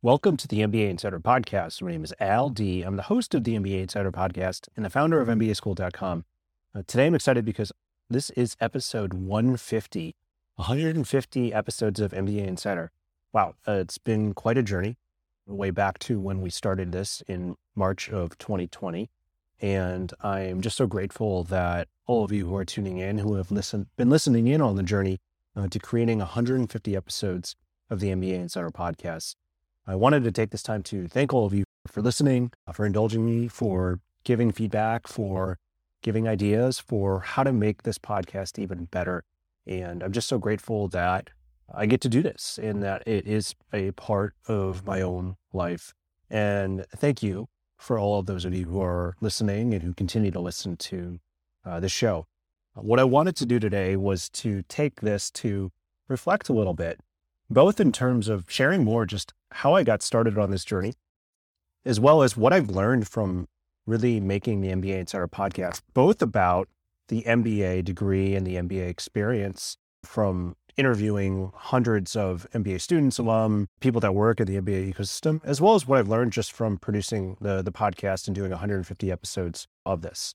Welcome to the MBA Insider Podcast. My name is Al Dea. I'm the host of the MBA Insider Podcast and the founder of MBAschooled.com. Uh, today I'm excited because this is episode 150, 150 episodes of MBA Insider. Wow, uh, it's been quite a journey way back to when we started this in March of 2020. And I'm just so grateful that all of you who are tuning in, who have listened, been listening in on the journey uh, to creating 150 episodes of the MBA Insider podcast. I wanted to take this time to thank all of you for listening, uh, for indulging me, for giving feedback, for giving ideas for how to make this podcast even better. And I'm just so grateful that I get to do this and that it is a part of my own life. And thank you for all of those of you who are listening and who continue to listen to uh, the show. What I wanted to do today was to take this to reflect a little bit, both in terms of sharing more just how I got started on this journey, as well as what I've learned from really making the MBA Insider podcast, both about the MBA degree and the MBA experience from interviewing hundreds of MBA students, alum, people that work in the MBA ecosystem, as well as what I've learned just from producing the, the podcast and doing 150 episodes of this.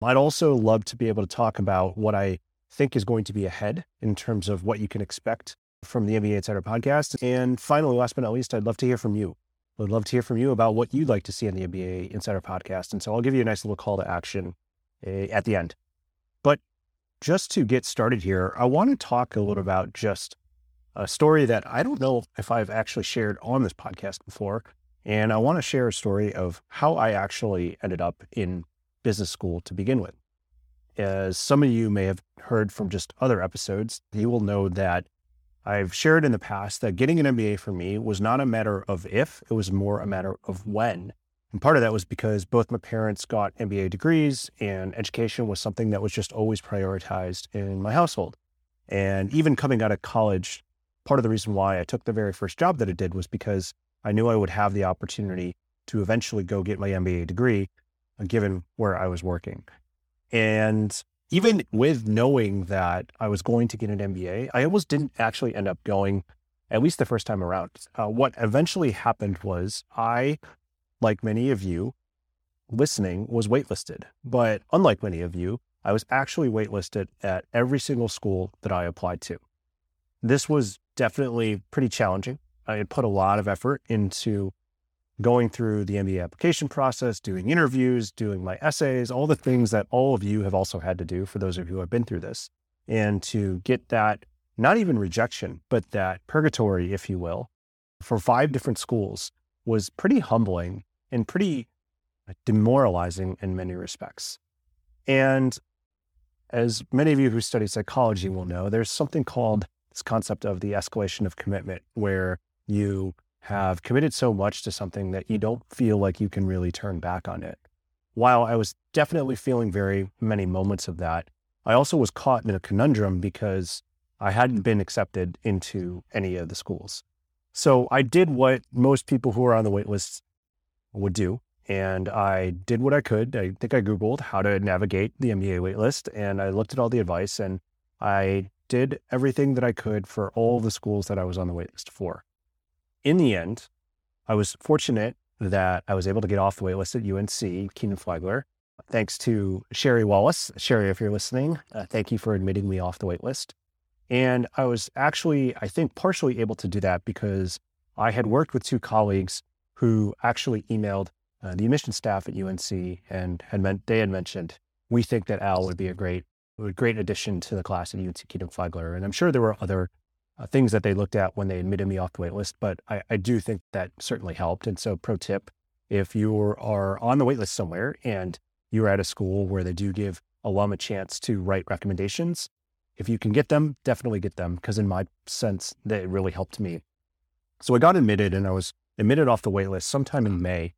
I'd also love to be able to talk about what I think is going to be ahead in terms of what you can expect from the MBA Insider podcast. And finally, last but not least, I'd love to hear from you. I'd love to hear from you about what you'd like to see on the MBA Insider podcast. And so I'll give you a nice little call to action uh, at the end. But just to get started here, I want to talk a little about just a story that I don't know if I've actually shared on this podcast before. And I want to share a story of how I actually ended up in business school to begin with. As some of you may have heard from just other episodes, you will know that I've shared in the past that getting an MBA for me was not a matter of if, it was more a matter of when. And part of that was because both my parents got MBA degrees and education was something that was just always prioritized in my household. And even coming out of college, part of the reason why I took the very first job that I did was because I knew I would have the opportunity to eventually go get my MBA degree, uh, given where I was working. And even with knowing that I was going to get an MBA, I almost didn't actually end up going, at least the first time around. Uh, what eventually happened was I like many of you, listening was waitlisted. But unlike many of you, I was actually waitlisted at every single school that I applied to. This was definitely pretty challenging. I had put a lot of effort into going through the MBA application process, doing interviews, doing my essays, all the things that all of you have also had to do for those of you who have been through this. And to get that, not even rejection, but that purgatory, if you will, for five different schools was pretty humbling and pretty demoralizing in many respects. And as many of you who study psychology will know, there's something called this concept of the escalation of commitment, where you have committed so much to something that you mm. don't feel like you can really turn back on it. While I was definitely feeling very many moments of that, I also was caught in a conundrum because I hadn't been accepted into any of the schools. So I did what most people who are on the wait list would do. And I did what I could. I think I Googled how to navigate the MBA waitlist and I looked at all the advice and I did everything that I could for all the schools that I was on the waitlist for. In the end, I was fortunate that I was able to get off the waitlist at UNC Kenan-Flagler. Thanks to Sherry Wallace. Sherry, if you're listening, uh, thank you for admitting me off the waitlist. And I was actually, I think, partially able to do that because I had worked with two colleagues who actually emailed uh, the admission staff at UNC and had meant they had mentioned we think that Al would be a great a great addition to the class at UNC Kenan-Flagler. And I'm sure there were other uh, things that they looked at when they admitted me off the wait list, but I, I do think that certainly helped. And so, pro tip: if you are on the wait list somewhere and you're at a school where they do give alum a chance to write recommendations, if you can get them, definitely get them because in my sense, they really helped me. So I got admitted and I was admitted off the wait list sometime in May.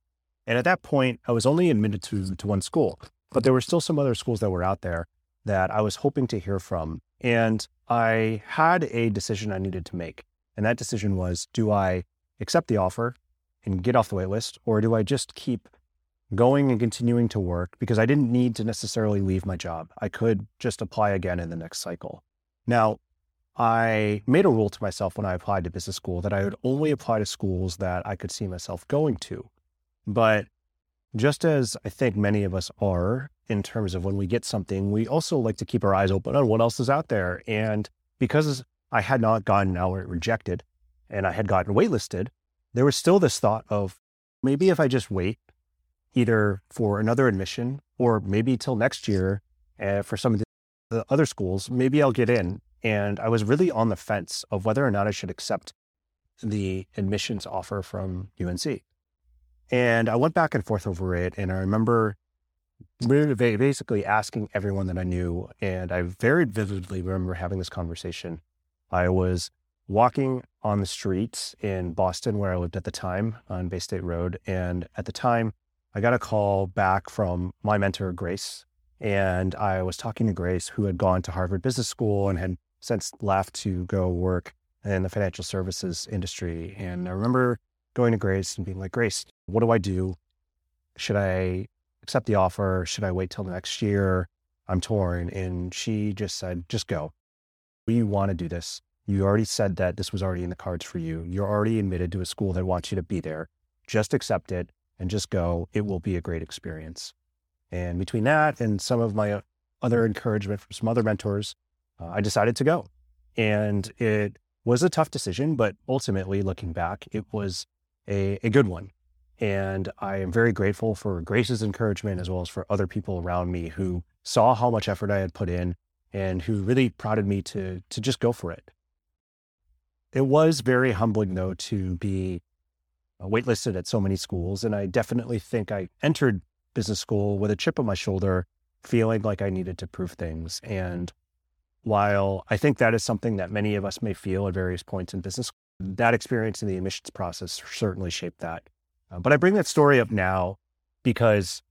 And at that point, I was only admitted to, to one school, but there were still some other schools that were out there that I was hoping to hear from. And I had a decision I needed to make. And that decision was do I accept the offer and get off the waitlist, or do I just keep going and continuing to work because I didn't need to necessarily leave my job. I could just apply again in the next cycle. Now, I made a rule to myself when I applied to business school that I would only apply to schools that I could see myself going to. But just as I think many of us are in terms of when we get something, we also like to keep our eyes open on what else is out there. And because I had not gotten outright rejected and I had gotten waitlisted, there was still this thought of maybe if I just wait either for another admission or maybe till next year uh, for some of the other schools, maybe I'll get in. And I was really on the fence of whether or not I should accept the admissions offer from UNC. And I went back and forth over it. And I remember basically asking everyone that I knew. And I very vividly remember having this conversation. I was walking on the streets in Boston, where I lived at the time on Bay State Road. And at the time, I got a call back from my mentor, Grace. And I was talking to Grace, who had gone to Harvard Business School and had since left to go work in the financial services industry. And I remember going to Grace and being like, Grace, what do I do? Should I accept the offer? Should I wait till next year? I'm torn. And she just said, just go. We want to do this. You already said that this was already in the cards for you. You're already admitted to a school that wants you to be there. Just accept it and just go. It will be a great experience. And between that and some of my other encouragement from some other mentors, uh, I decided to go. And it was a tough decision, but ultimately, looking back, it was a, a good one. And I am very grateful for Grace's encouragement as well as for other people around me who saw how much effort I had put in and who really prodded me to, to just go for it. It was very humbling, though, to be uh, waitlisted at so many schools. And I definitely think I entered business school with a chip on my shoulder, feeling like I needed to prove things. And while I think that is something that many of us may feel at various points in business, that experience in the admissions process certainly shaped that. Uh, but I bring that story up now because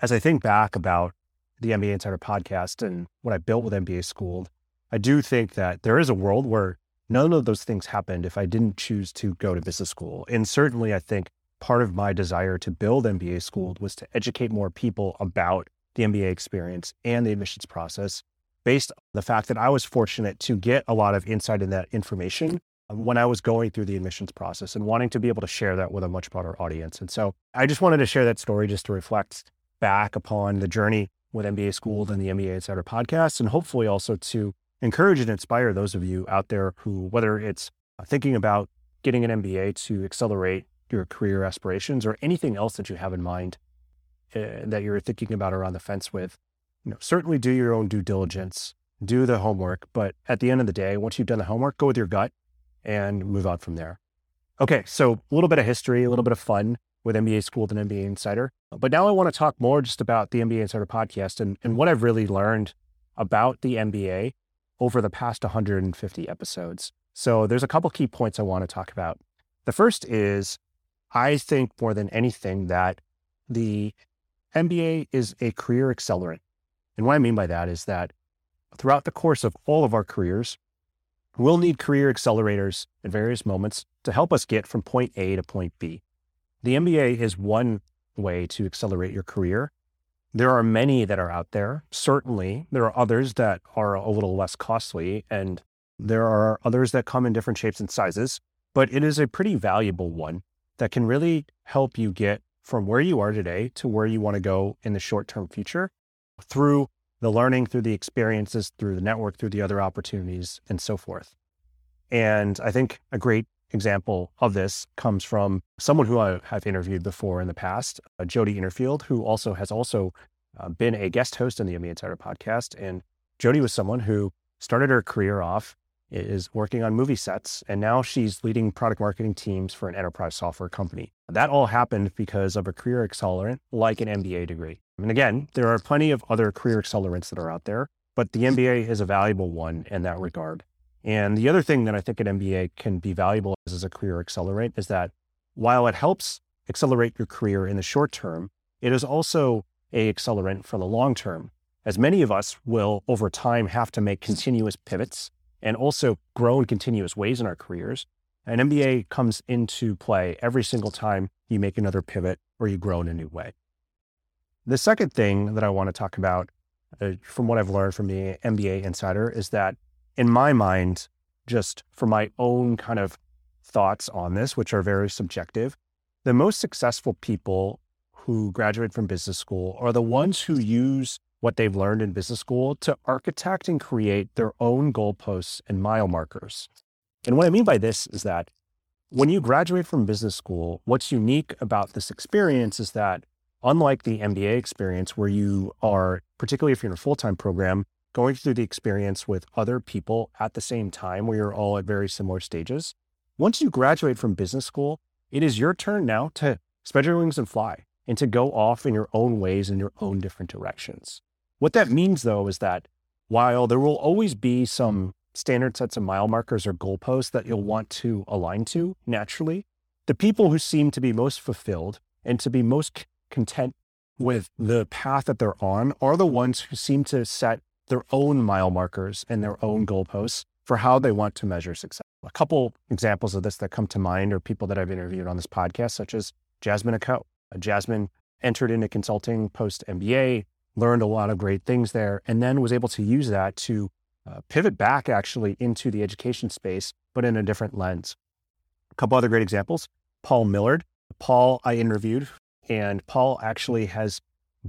as I think back about the MBA Insider podcast and what I built with MBA Schooled, I do think that there is a world where none of those things happened if I didn't choose to go to business school. And certainly, I think part of my desire to build MBA Schooled was to educate more people about the MBA experience and the admissions process based on the fact that I was fortunate to get a lot of insight in that information when I was going through the admissions process and wanting to be able to share that with a much broader audience. And so I just wanted to share that story just to reflect back upon the journey with MBA Schooled and the MBA Insider podcast, and hopefully also to encourage and inspire those of you out there who, whether it's thinking about getting an MBA to accelerate your career aspirations or anything else that you have in mind uh, that you're thinking about or on the fence with, you know, certainly do your own due diligence, do the homework. But at the end of the day, once you've done the homework, go with your gut and move on from there. Okay, so a little bit of history, a little bit of fun with MBA Schooled and MBA Insider. But now I want to talk more just about the MBA Insider podcast and, and what I've really learned about the MBA over the past 150 episodes. So there's a couple key points I want to talk about. The first is I think more than anything that the MBA is a career accelerant. And what I mean by that is that throughout the course of all of our careers, we'll need career accelerators at various moments to help us get from point A to point B. The MBA is one way to accelerate your career, there are many that are out there. Certainly, there are others that are a little less costly, and there are others that come in different shapes and sizes. But it is a pretty valuable one that can really help you get from where you are today to where you want to go in the short term future through the learning, through the experiences, through the network, through the other opportunities, and so forth. And I think a great example of this comes from someone who I have interviewed before in the past, uh, Jody Innerfield, who also has also uh, been a guest host on the MBA Insider podcast. And Jody was someone who started her career off is working on movie sets, and now she's leading product marketing teams for an enterprise software company. That all happened because of a career accelerant like an MBA degree. And again, there are plenty of other career accelerants that are out there. but the MBA is a valuable one in that regard. And the other thing that I think an MBA can be valuable as, as a career accelerant is that while it helps accelerate your career in the short term, it is also a accelerant for the long term, as many of us will over time have to make continuous pivots and also grow in continuous ways in our careers. An MBA comes into play every single time you make another pivot or you grow in a new way. The second thing that I want to talk about uh, from what I've learned from the MBA Insider is that, in my mind, just for my own kind of thoughts on this, which are very subjective, the most successful people who graduate from business school are the ones who use what they've learned in business school to architect and create their own goalposts and mile markers. And what I mean by this is that when you graduate from business school, what's unique about this experience is that unlike the MBA experience, where you are, particularly if you're in a full time program, going through the experience with other people at the same time, where you're all at very similar stages. Once you graduate from business school, it is your turn now to spread your wings and fly and to go off in your own ways in your own different directions. What that means, though, is that while there will always be some standard sets of mile markers or goalposts that you'll want to align to naturally, the people who seem to be most fulfilled and to be most content with the path that they're on are the ones who seem to set their own mile markers and their own goalposts for how they want to measure success. A couple examples of this that come to mind are people that I've interviewed on this podcast, such as Jasmine Ako. Jasmine entered into consulting post MBA, learned a lot of great things there, and then was able to use that to uh, pivot back actually into the education space, but in a different lens. A couple other great examples Paul Millerd. Paul, I interviewed and Paul actually has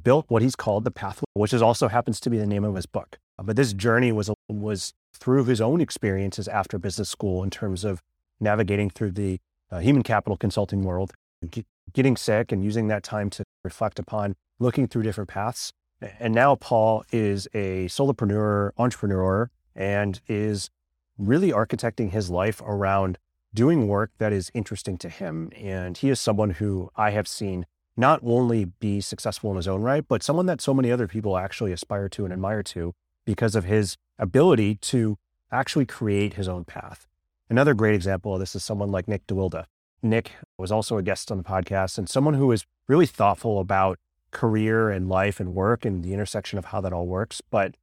built what he's called the pathway, which is also happens to be the name of his book. But this journey was was through his own experiences after business school in terms of navigating through the uh, human capital consulting world, get, getting sick, and using that time to reflect upon looking through different paths. And now Paul is a solopreneur, entrepreneur, and is really architecting his life around doing work that is interesting to him. And he is someone who I have seen not only be successful in his own right, but someone that so many other people actually aspire to and admire to because of his ability to actually create his own path. Another great example of this is someone like Nick DeWilde. Nick was also a guest on the podcast and someone who is really thoughtful about career and life and work and the intersection of how that all works. But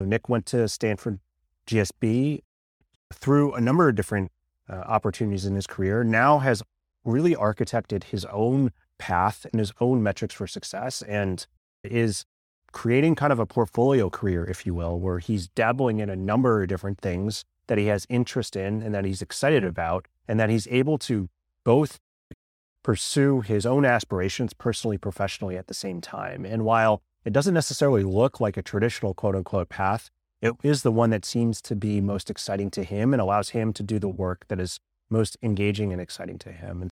Nick went to Stanford GSB through a number of different uh, opportunities in his career, now has really architected his own path and his own metrics for success and is creating kind of a portfolio career, if you will, where he's dabbling in a number of different things that he has interest in and that he's excited about, and that he's able to both pursue his own aspirations personally, professionally at the same time. And while it doesn't necessarily look like a traditional quote unquote path, it is the one that seems to be most exciting to him and allows him to do the work that is most engaging and exciting to him. And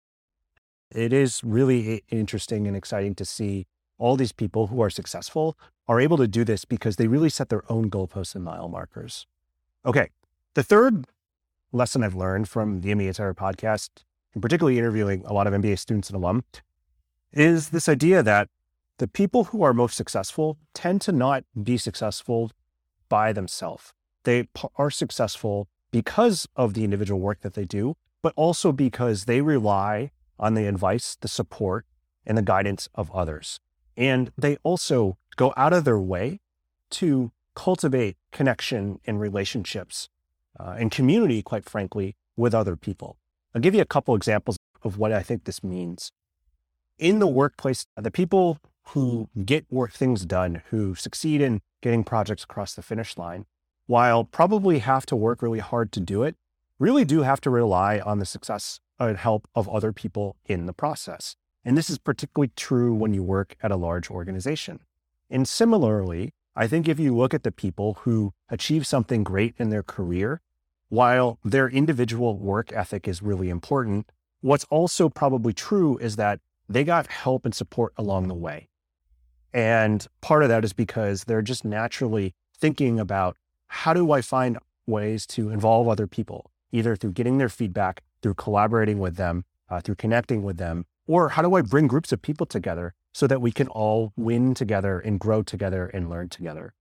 it is really interesting and exciting to see all these people who are successful are able to do this because they really set their own goalposts and mile markers. Okay. The third lesson I've learned from the MBA Insider podcast, and particularly interviewing a lot of MBA students and alum, is this idea that the people who are most successful tend to not be successful by themselves. They are successful because of the individual work that they do, but also because they rely on the advice, the support, and the guidance of others. And they also go out of their way to cultivate connection and relationships uh, and community, quite frankly, with other people. I'll give you a couple examples of what I think this means. In the workplace, the people who get work things done, who succeed in getting projects across the finish line, while probably have to work really hard to do it, really do have to rely on the success and help of other people in the process. And this is particularly true when you work at a large organization. And similarly, I think if you look at the people who achieve something great in their career, while their individual work ethic is really important, what's also probably true is that they got help and support along the way. And part of that is because they're just naturally thinking about how do I find ways to involve other people, either through getting their feedback through collaborating with them, uh, through connecting with them? Or how do I bring groups of people together so that we can all win together and grow together and learn together?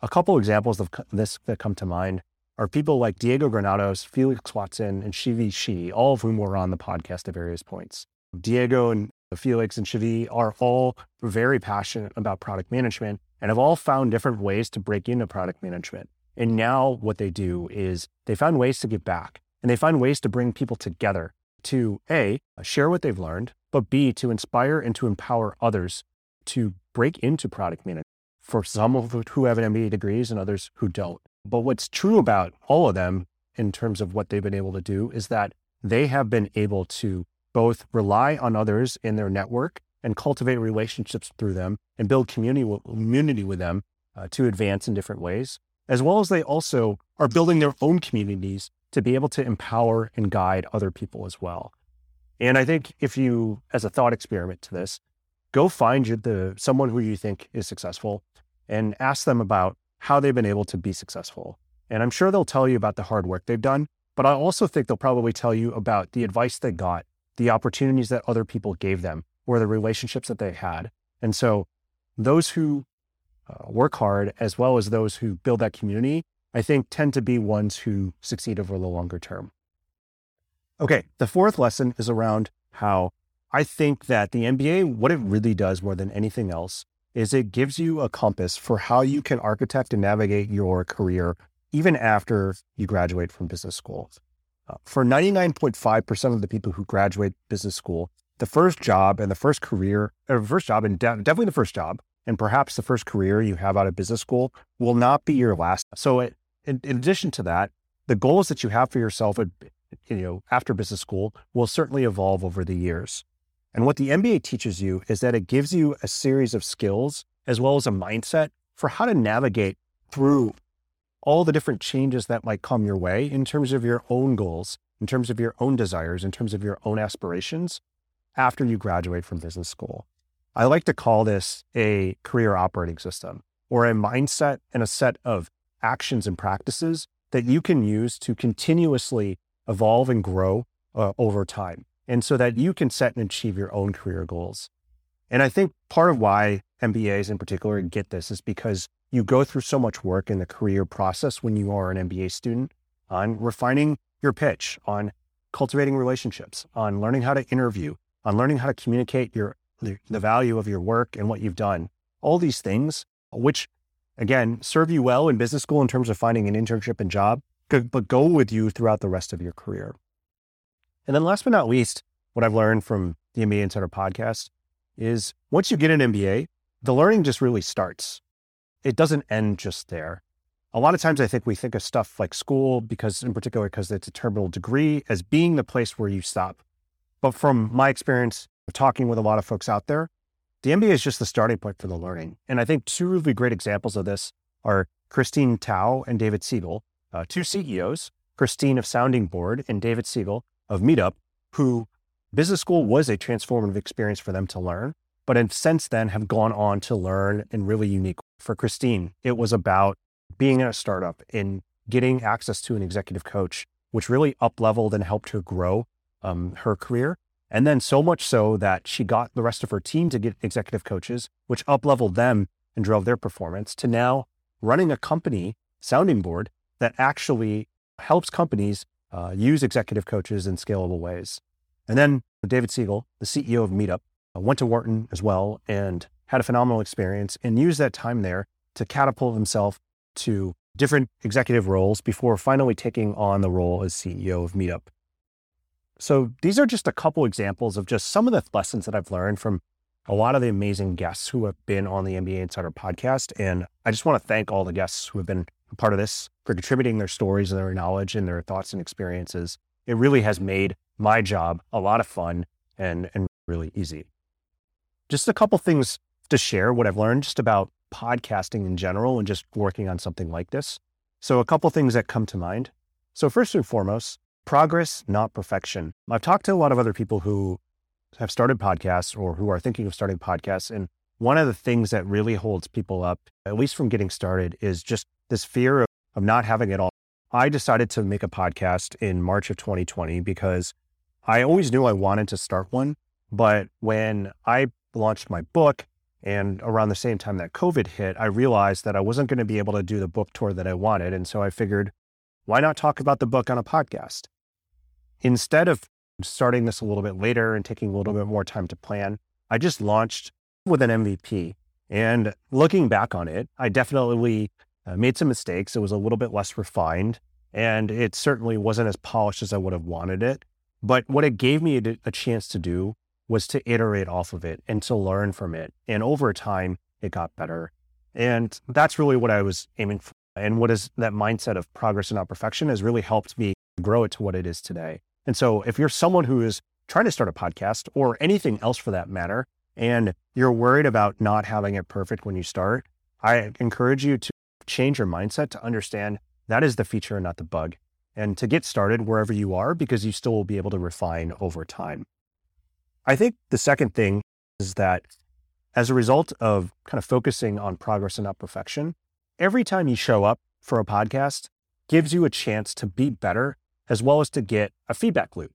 A couple examples of this that come to mind are people like Diego Granados, Felix Watson, and Shivi Shi, all of whom were on the podcast at various points. Diego and Felix and Shivi are all very passionate about product management and have all found different ways to break into product management. And now what they do is they find ways to give back and they find ways to bring people together to A, share what they've learned, but B, to inspire and to empower others to break into product management for some of who have an MBA degrees and others who don't. But what's true about all of them in terms of what they've been able to do is that they have been able to both rely on others in their network and cultivate relationships through them and build community, community with them uh, to advance in different ways, as well as they also are building their own communities to be able to empower and guide other people as well. And I think if you, as a thought experiment to this, go find the someone who you think is successful and ask them about how they've been able to be successful. And I'm sure they'll tell you about the hard work they've done, but I also think they'll probably tell you about the advice they got, the opportunities that other people gave them, or the relationships that they had. And so those who uh, work hard, as well as those who build that community, I think tend to be ones who succeed over the longer term. Okay, the fourth lesson is around how I think that the MBA, what it really does more than anything else, is it gives you a compass for how you can architect and navigate your career even after you graduate from business school. Uh, for 99.5% of the people who graduate business school, the first job and the first career, or first job and de- definitely the first job, and perhaps the first career you have out of business school will not be your last. So, it, in, in addition to that, the goals that you have for yourself, you know, after business school will certainly evolve over the years. And what the MBA teaches you is that it gives you a series of skills as well as a mindset for how to navigate through all the different changes that might come your way in terms of your own goals, in terms of your own desires, in terms of your own aspirations after you graduate from business school. I like to call this a career operating system or a mindset and a set of actions and practices that you can use to continuously evolve and grow uh, over time and so that you can set and achieve your own career goals. And I think part of why MBAs in particular get this is because you go through so much work in the career process when you are an MBA student on refining your pitch, on cultivating relationships, on learning how to interview, on learning how to communicate your the, value of your work and what you've done. All these things, which again serve you well in business school in terms of finding an internship and job, but go with you throughout the rest of your career. And then last but not least, what I've learned from the MBA Insider podcast is once you get an MBA, the learning just really starts. It doesn't end just there. A lot of times I think we think of stuff like school because in particular because it's a terminal degree as being the place where you stop. But from my experience of talking with a lot of folks out there, the MBA is just the starting point for the learning. And I think two really great examples of this are Christine Tao and David Siegel, uh, two CEOs, Christine of Sounding Board and David Siegel of Meetup, who business school was a transformative experience for them to learn, but have since then have gone on to learn in really unique. For Christine, it was about being in a startup and getting access to an executive coach, which really up leveled and helped her grow um, her career. And then so much so that she got the rest of her team to get executive coaches, which up leveled them and drove their performance to now running a company, Sounding Board, that actually helps companies uh, use executive coaches in scalable ways. And then David Siegel, the CEO of Meetup, uh, went to Wharton as well and had a phenomenal experience and used that time there to catapult himself to different executive roles before finally taking on the role as CEO of Meetup. So these are just a couple examples of just some of the lessons that I've learned from a lot of the amazing guests who have been on the MBA Insider podcast. And I just want to thank all the guests who have been a part of this for contributing their stories and their knowledge and their thoughts and experiences. It really has made my job a lot of fun and, and really easy. Just a couple things to share what I've learned just about podcasting in general and just working on something like this. So, a couple things that come to mind. So, first and foremost, progress, not perfection. I've talked to a lot of other people who have started podcasts or who are thinking of starting podcasts. And one of the things that really holds people up, at least from getting started, is just this fear of, of not having it all. I decided to make a podcast in March of 2020 because I always knew I wanted to start one. But when I launched my book And around the same time that COVID hit, I realized that I wasn't going to be able to do the book tour that I wanted. And so I figured, why not talk about the book on a podcast? Instead of starting this a little bit later and taking a little bit more time to plan, I just launched with an MVP. And looking back on it, I definitely uh, made some mistakes. It was a little bit less refined and it certainly wasn't as polished as I would have wanted it. But what it gave me a, a chance to do was to iterate off of it and to learn from it. And over time, it got better. And that's really what I was aiming for. And what is that mindset of progress and not perfection has really helped me grow it to what it is today. And so if you're someone who is trying to start a podcast or anything else for that matter, and you're worried about not having it perfect when you start, I encourage you to change your mindset to understand that is the feature and not the bug. And to get started wherever you are, because you still will be able to refine over time. I think the second thing is that as a result of kind of focusing on progress and not perfection, every time you show up for a podcast gives you a chance to be better as well as to get a feedback loop.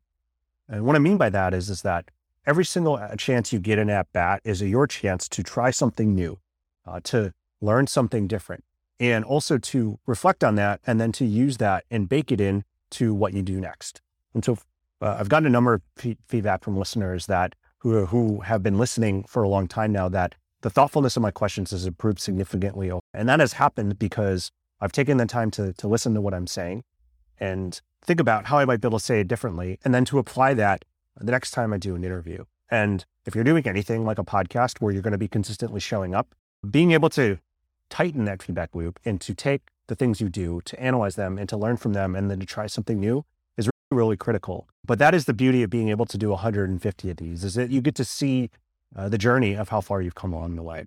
And what I mean by that is, is that every single uh, chance you get an at bat is your chance to try something new, uh, to learn something different, and also to reflect on that and then to use that and bake it in to what you do next. And so uh, I've gotten a number of feedback from listeners that who, who have been listening for a long time now that the thoughtfulness of my questions has improved significantly. And that has happened because I've taken the time to, to listen to what I'm saying and think about how I might be able to say it differently, and then to apply that the next time I do an interview. And if you're doing anything like a podcast where you're going to be consistently showing up, being able to tighten that feedback loop and to take the things you do, to analyze them and to learn from them, and then to try something new is really, really critical. But that is the beauty of being able to do 150 of these, is that you get to see uh, the journey of how far you've come along the way.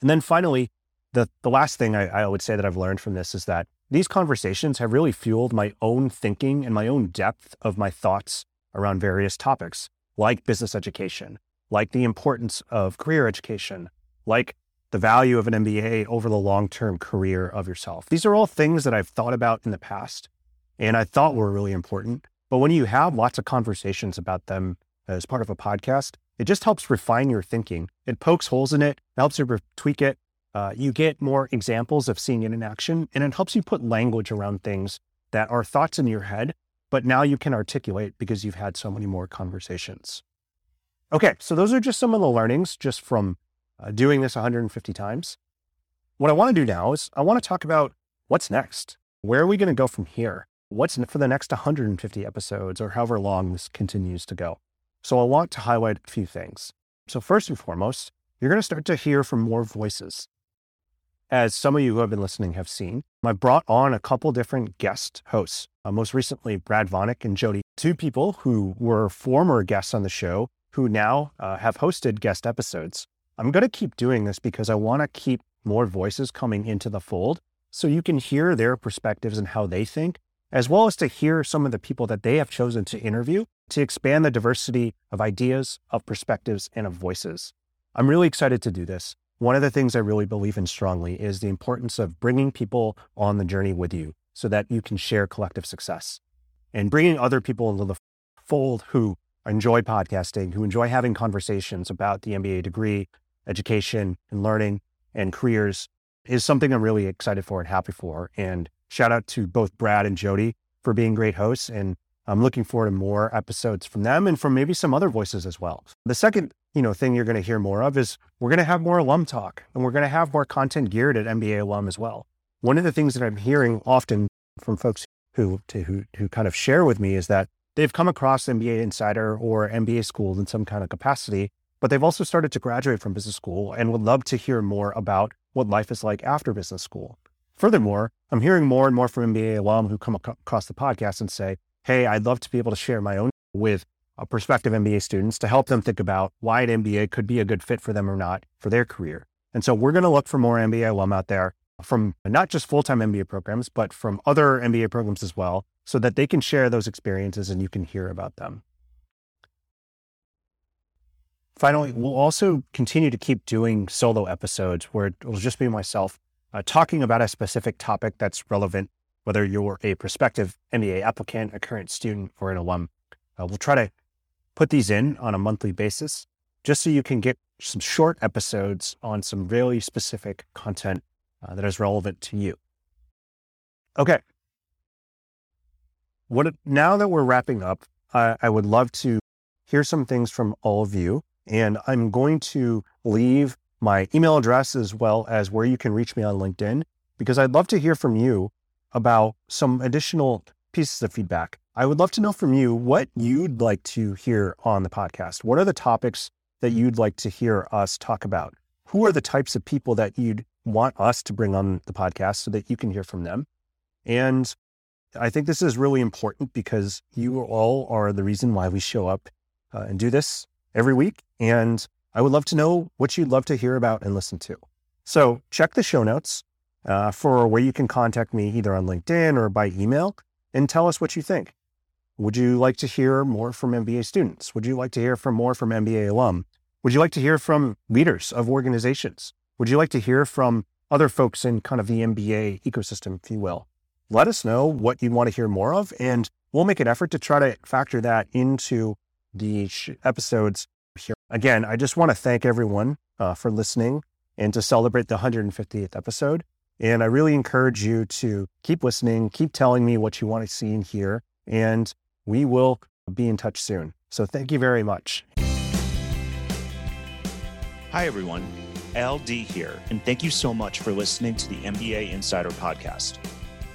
And then finally, the, the last thing I, I would say that I've learned from this is that these conversations have really fueled my own thinking and my own depth of my thoughts around various topics, like business education, like the importance of career education, like the value of an MBA over the long term career of yourself. These are all things that I've thought about in the past and I thought were really important. But when you have lots of conversations about them as part of a podcast, it just helps refine your thinking. It pokes holes in it, helps you tweak it. Uh, you get more examples of seeing it in action, and it helps you put language around things that are thoughts in your head, but now you can articulate because you've had so many more conversations. Okay, so those are just some of the learnings just from uh, doing this 150 times. What I want to do now is I want to talk about what's next. Where are we going to go from here? What's for the next 150 episodes or however long this continues to go? So I want to highlight a few things. So first and foremost, you're going to start to hear from more voices. As some of you who have been listening have seen, I've brought on a couple different guest hosts. Uh, most recently, Brad Vonik and Jody, two people who were former guests on the show who now uh, have hosted guest episodes. I'm going to keep doing this because I want to keep more voices coming into the fold so you can hear their perspectives and how they think, as well as to hear some of the people that they have chosen to interview to expand the diversity of ideas, of perspectives, and of voices. I'm really excited to do this. One of the things I really believe in strongly is the importance of bringing people on the journey with you so that you can share collective success and bringing other people into the fold who enjoy podcasting, who enjoy having conversations about the MBA degree, education and learning and careers is something I'm really excited for and happy for. And shout out to both Brad and Jody for being great hosts. And I'm looking forward to more episodes from them and from maybe some other voices as well. The second, you know, thing you're going to hear more of is we're going to have more alum talk and we're going to have more content geared at MBA alum as well. One of the things that I'm hearing often from folks who, to, who, who kind of share with me is that they've come across MBA Insider or MBA schools in some kind of capacity but they've also started to graduate from business school and would love to hear more about what life is like after business school. Furthermore, I'm hearing more and more from MBA alum who come across the podcast and say, Hey, I'd love to be able to share my own with prospective MBA students to help them think about why an MBA could be a good fit for them or not for their career. And so we're going to look for more MBA alum out there from not just full time MBA programs, but from other MBA programs as well, so that they can share those experiences and you can hear about them. Finally, we'll also continue to keep doing solo episodes where it will just be myself uh, talking about a specific topic that's relevant, whether you're a prospective MBA applicant, a current student, or an alum. Uh, we'll try to put these in on a monthly basis just so you can get some short episodes on some really specific content uh, that is relevant to you. Okay. What now that we're wrapping up, I would love to hear some things from all of you, and I'm going to leave my email address as well as where you can reach me on LinkedIn because I'd love to hear from you about some additional pieces of feedback. I would love to know from you what you'd like to hear on the podcast. What are the topics that you'd like to hear us talk about? Who are the types of people that you'd want us to bring on the podcast so that you can hear from them? And I think this is really important because you all are the reason why we show up uh, and do this every week. And I would love to know what you'd love to hear about and listen to. So check the show notes uh, for where you can contact me either on LinkedIn or by email and tell us what you think. Would you like to hear more from MBA students? Would you like to hear from more from MBA alum? Would you like to hear from leaders of organizations? Would you like to hear from other folks in kind of the MBA ecosystem, if you will? Let us know what you'd want to hear more of, and we'll make an effort to try to factor that into the episodes here. Again, I just want to thank everyone uh, for listening and to celebrate the 150th episode. And I really encourage you to keep listening, keep telling me what you want to see and hear, and we will be in touch soon. So thank you very much. Hi, everyone. Al Dea here, and thank you so much for listening to the MBA Insider Podcast.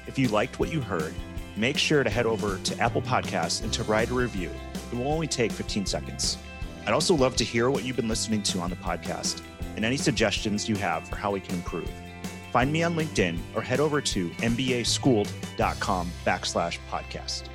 If you liked what you heard, make sure to head over to Apple Podcasts and to write a review. It will only take 15 seconds. I'd also love to hear what you've been listening to on the podcast and any suggestions you have for how we can improve. Find me on LinkedIn or head over to mbaschooled.com backslash podcast.